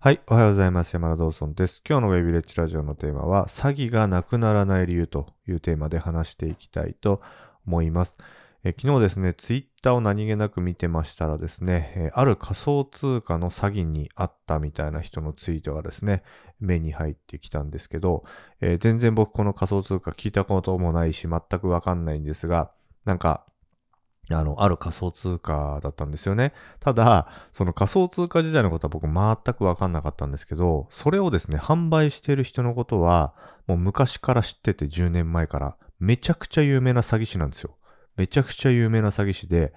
はい、おはようございます。山田道尊です。今日のウェブレッジラジオのテーマは、詐欺がなくならない理由というテーマで話していきたいと思います。え昨日ですね、ツイッターを何気なく見てましたらですね、えある仮想通貨の詐欺にあったみたいな人のツイートがですね、目に入ってきたんですけど、えー全然僕この仮想通貨聞いたこともないし、全くわかんないんですが、なんか、あの、ある仮想通貨だったんですよね。ただ、その仮想通貨時代のことは僕全くわかんなかったんですけど、それをですね、販売してる人のことは、もう昔から知ってて10年前から、めちゃくちゃ有名な詐欺師なんですよ。めちゃくちゃ有名な詐欺師で、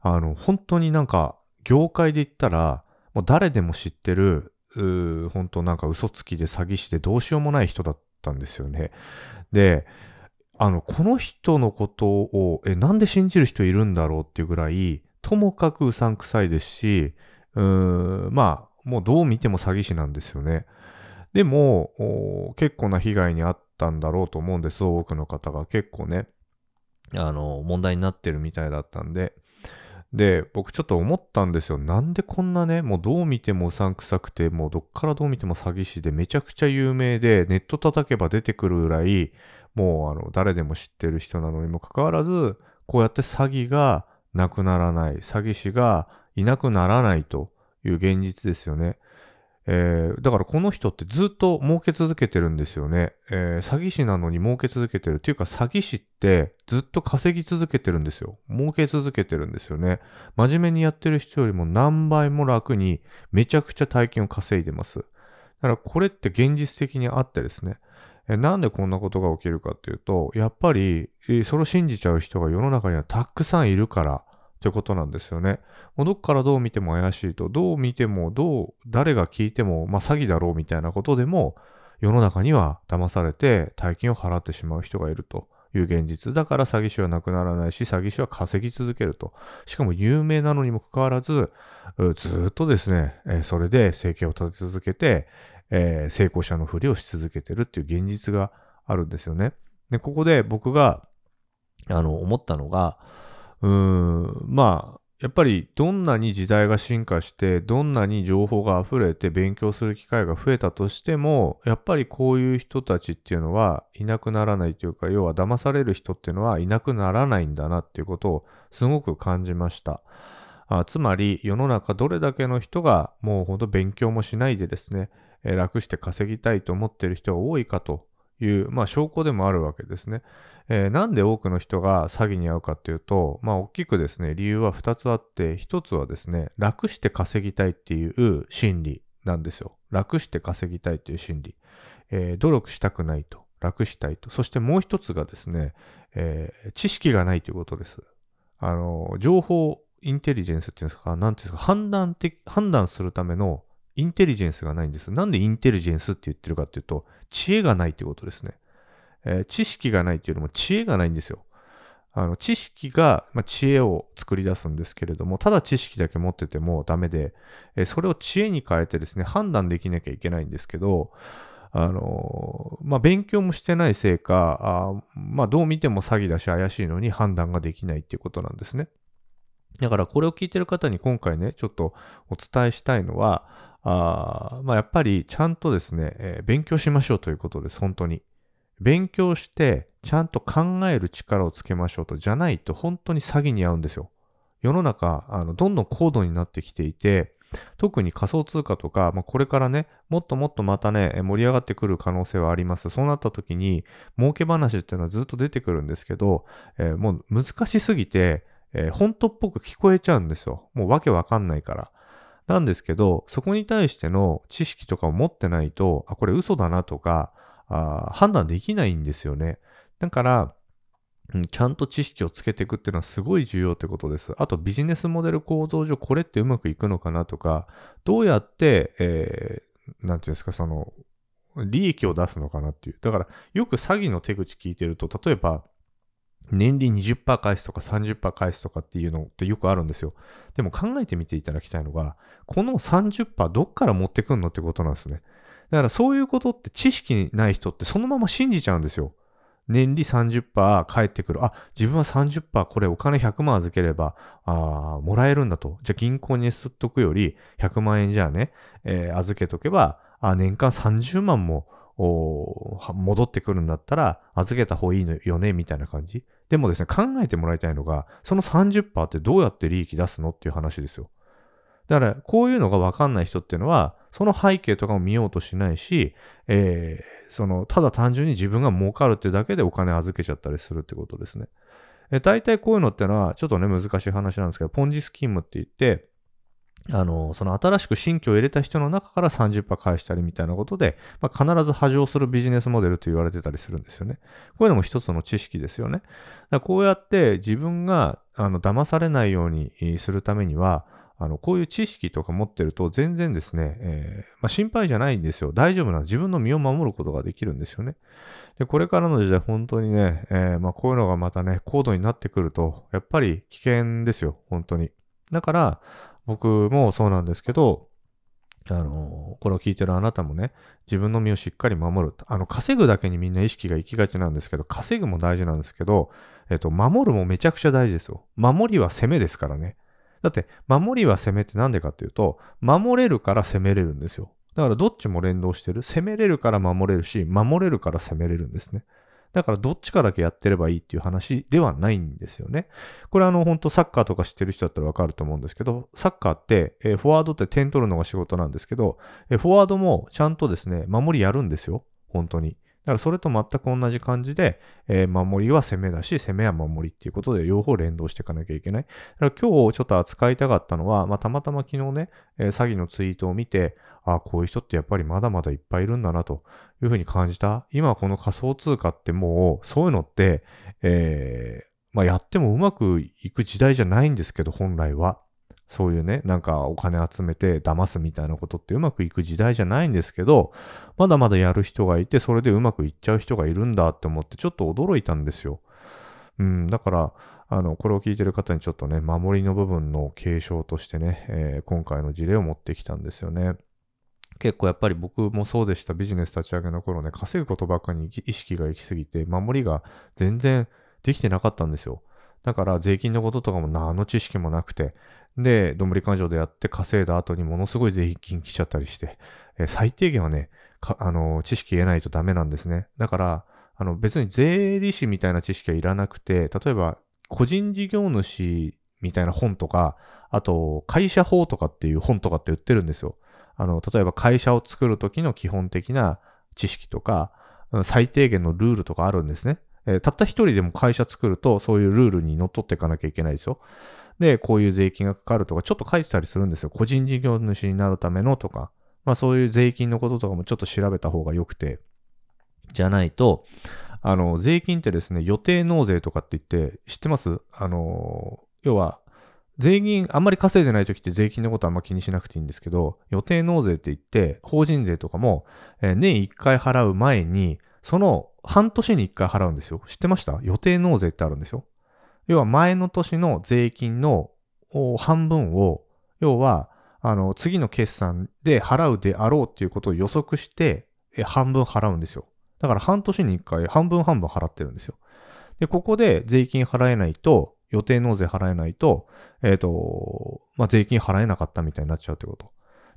あの、本当になんか、業界で言ったら、もう誰でも知ってる、う本当なんか嘘つきで詐欺師でどうしようもない人だったんですよね。で、あの、この人のことを、え、なんで信じる人いるんだろうっていうぐらい、ともかくうさんくさいですし、うーん、まあ、もうどう見ても詐欺師なんですよね。でも、結構な被害に遭ったんだろうと思うんです。多くの方が結構ね、あの、問題になってるみたいだったんで。で、僕ちょっと思ったんですよ。なんでこんなね、もうどう見てもうさんくさくて、もうどっからどう見ても詐欺師でめちゃくちゃ有名で、ネット叩けば出てくるぐらい、もうあの、誰でも知ってる人なのにもかかわらず、こうやって詐欺がなくならない、詐欺師がいなくならないという現実ですよね。えーだからこの人ってずっと儲け続けてるんですよね。えー詐欺師なのに儲け続けてる。っていうか詐欺師ってずっと稼ぎ続けてるんですよ。儲け続けてるんですよね。真面目にやってる人よりも何倍も楽にめちゃくちゃ大金を稼いでます。だからこれって現実的にあってですね。えなんでこんなことが起きるかっていうと、やっぱり、それを信じちゃう人が世の中にはたくさんいるからということなんですよね。もうどっからどう見ても怪しいと、どう見ても、どう、誰が聞いても、まあ詐欺だろうみたいなことでも、世の中には騙されて大金を払ってしまう人がいるという現実。だから詐欺師はなくならないし、詐欺師は稼ぎ続けると。しかも有名なのにもかかわらず、ずっとですね、それで生計を立て続けて、えー成功者のふりをし続けてるっていう現実があるんですよね。で、ここで僕が、あの、思ったのが、うーん、まあ、やっぱりどんなに時代が進化して、どんなに情報が溢れて勉強する機会が増えたとしても、やっぱりこういう人たちっていうのはいなくならないというか、要は騙される人っていうのはいなくならないんだなっていうことをすごく感じました。あつまり世の中どれだけの人がもうほんと勉強もしないでですね、えー楽して稼ぎたいと思っている人が多いかという、まあ証拠でもあるわけですね。えーなんで多くの人が詐欺に遭うかっていうと、まあ大きくですね、理由は2つあって、1つはですね、楽して稼ぎたいっていう心理なんですよ。楽して稼ぎたいっていう心理。えー努力したくないと。楽したいと。そしてもう一つがですね、えー知識がないということです。あの、情報インテリジェンスっていうんですか、なんていうんですか、判断的、判断するためのインテリジェンスがないんです。なんでインテリジェンスって言ってるかっていうと、知恵がないということですね。えー知識がないっていうよりも知恵がないんですよ。あの、知識が、まあ、知恵を作り出すんですけれども、ただ知識だけ持っててもダメで、えーそれを知恵に変えてですね、判断できなきゃいけないんですけど、あのーまあ、勉強もしてないせいか、あまあ、どう見ても詐欺だし怪しいのに判断ができないっていうことなんですね。だからこれを聞いてる方に今回ね、ちょっとお伝えしたいのは、あまあ、やっぱりちゃんとですね、えー勉強しましょうということです、本当に。勉強して、ちゃんと考える力をつけましょうと、じゃないと本当に詐欺に遭うんですよ。世の中、あの、どんどん高度になってきていて、特に仮想通貨とか、まあ、これからね、もっともっとまたね、盛り上がってくる可能性はあります。そうなった時に、儲け話っていうのはずっと出てくるんですけど、えーもう難しすぎて、えー本当っぽく聞こえちゃうんですよ。もうわけわかんないから。なんですけど、そこに対しての知識とかを持ってないと、あ、これ嘘だなとか、あ判断できないんですよね。だから、うんちゃんと知識をつけていくっていうのはすごい重要ってことです。あとビジネスモデル構造上これってうまくいくのかなとか、どうやって、えーなんていうんですか、その、利益を出すのかなっていう。だから、よく詐欺の手口聞いてると、例えば、年利20%返すとか30%返すとかっていうのってよくあるんですよ。でも考えてみていただきたいのが、この30%どっから持ってくんのってことなんですね。だからそういうことって知識ない人ってそのまま信じちゃうんですよ。年利30%返ってくる。あ、自分は30%これお金100万預ければ、ああもらえるんだと。じゃあ銀行にすっとくより100万円じゃあね、えー、預けとけば、あ年間30万も戻ってくるんだったら預けた方がいいのよね、みたいな感じ。でもですね、考えてもらいたいのが、その30%ってどうやって利益出すのっていう話ですよ。だから、こういうのがわかんない人っていうのは、その背景とかも見ようとしないし、えー、その、ただ単純に自分が儲かるってだけでお金預けちゃったりするってことですね。え大体こういうのってのは、ちょっとね、難しい話なんですけど、ポンジスキームって言って、あの、その新しく新規を入れた人の中から30%返したりみたいなことで、まあ、必ず波状するビジネスモデルと言われてたりするんですよね。こういうのも一つの知識ですよね。だこうやって自分があの騙されないようにするためには、あの、こういう知識とか持ってると全然ですね、えー、まあ、心配じゃないんですよ。大丈夫な自分の身を守ることができるんですよね。で、これからの時代本当にね、えー、まあ、こういうのがまたね、高度になってくると、やっぱり危険ですよ。本当に。だから、僕もそうなんですけど、あの、これを聞いてるあなたもね、自分の身をしっかり守る。あの、稼ぐだけにみんな意識が行きがちなんですけど、稼ぐも大事なんですけど、えっと、守るもめちゃくちゃ大事ですよ。守りは攻めですからね。だって、守りは攻めってなんでかっていうと、守れるから攻めれるんですよ。だからどっちも連動してる。攻めれるから守れるし、守れるから攻めれるんですね。だからどっちかだけやってればいいっていう話ではないんですよね。これあの本当サッカーとか知ってる人だったらわかると思うんですけど、サッカーって、えー、フォワードって点取るのが仕事なんですけど、えー、フォワードもちゃんとですね、守りやるんですよ。本当に。だからそれと全く同じ感じで、えー、守りは攻めだし、攻めは守りっていうことで両方連動していかなきゃいけない。だから今日ちょっと扱いたかったのは、まあ、たまたま昨日ね、えー、詐欺のツイートを見て、ああこういう人ってやっぱりまだまだいっぱいいるんだなというふうに感じた。今この仮想通貨ってもう、そういうのって、えー、まあ、やってもうまくいく時代じゃないんですけど、本来は。そういうね、なんかお金集めて騙すみたいなことってうまくいく時代じゃないんですけど、まだまだやる人がいて、それでうまくいっちゃう人がいるんだって思ってちょっと驚いたんですよ。うん、だから、あの、これを聞いてる方にちょっとね、守りの部分の継承としてね、えー、今回の事例を持ってきたんですよね。結構やっぱり僕もそうでしたビジネス立ち上げの頃ね、稼ぐことばっかに意識が行き過ぎて、守りが全然できてなかったんですよ。だから税金のこととかも何の知識もなくて、で、どんぶり勘定でやって稼いだ後にものすごい税金来ちゃったりして、えー、最低限はね、あの、知識得ないとダメなんですね。だから、あの、別に税理士みたいな知識はいらなくて、例えば、個人事業主みたいな本とか、あと、会社法とかっていう本とかって売ってるんですよ。あの、例えば会社を作るときの基本的な知識とか、最低限のルールとかあるんですね。えー、たった一人でも会社作ると、そういうルールに則っっていかなきゃいけないですよ。で、こういう税金がかかるとか、ちょっと書いてたりするんですよ。個人事業主になるためのとか、まあそういう税金のこととかもちょっと調べた方が良くて、じゃないと、あの、税金ってですね、予定納税とかって言って、知ってます？あの、要は、税金、あんまり稼いでない時って税金のことあんま気にしなくていいんですけど、予定納税って言って、法人税とかも、えー、年1回払う前に、その半年に1回払うんですよ。知ってました？予定納税ってあるんですよ。要は前の年の税金の半分を、要は、あの、次の決算で払うであろうっていうことを予測して、半分払うんですよ。だから半年に1回半分半分払ってるんですよ。で、ここで税金払えないと、予定納税払えないと、えっ、ー、と、まあ、税金払えなかったみたいになっちゃうってこと。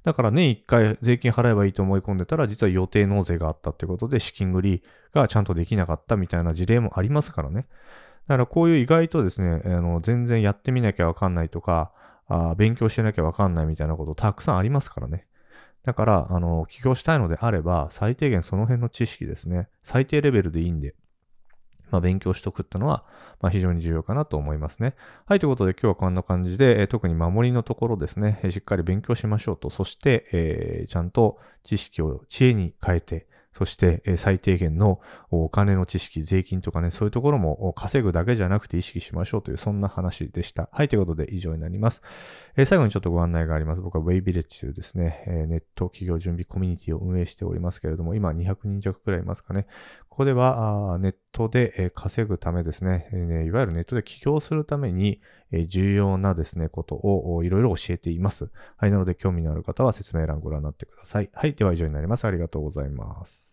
だから年1回税金払えばいいと思い込んでたら、実は予定納税があったってことで、資金繰りがちゃんとできなかったみたいな事例もありますからね。だからこういう意外とですね、あの全然やってみなきゃわかんないとかあ、勉強してなきゃわかんないみたいなことたくさんありますからね。だから、あの、起業したいのであれば、最低限その辺の知識ですね。最低レベルでいいんで、まあ、勉強しとくってのは、まあ、非常に重要かなと思いますね。はい、ということで今日はこんな感じで、え、特に守りのところですね、え、しっかり勉強しましょうと、そして、えー、ちゃんと知識を知恵に変えて、そして、最低限のお金の知識、税金とかね、そういうところも稼ぐだけじゃなくて意識しましょうという、そんな話でした。はい、ということで以上になります。え最後にちょっとご案内があります。僕は Wayvillage というですね、えネット企業準備コミュニティを運営しておりますけれども、今200人弱くらいいますかね。ここでは、ネットトで稼ぐためですね、いわゆるネットで起業するために重要なですね、ことをいろいろ教えています。はい、なので興味のある方は説明欄ご覧になってください。はい、では以上になります。ありがとうございます。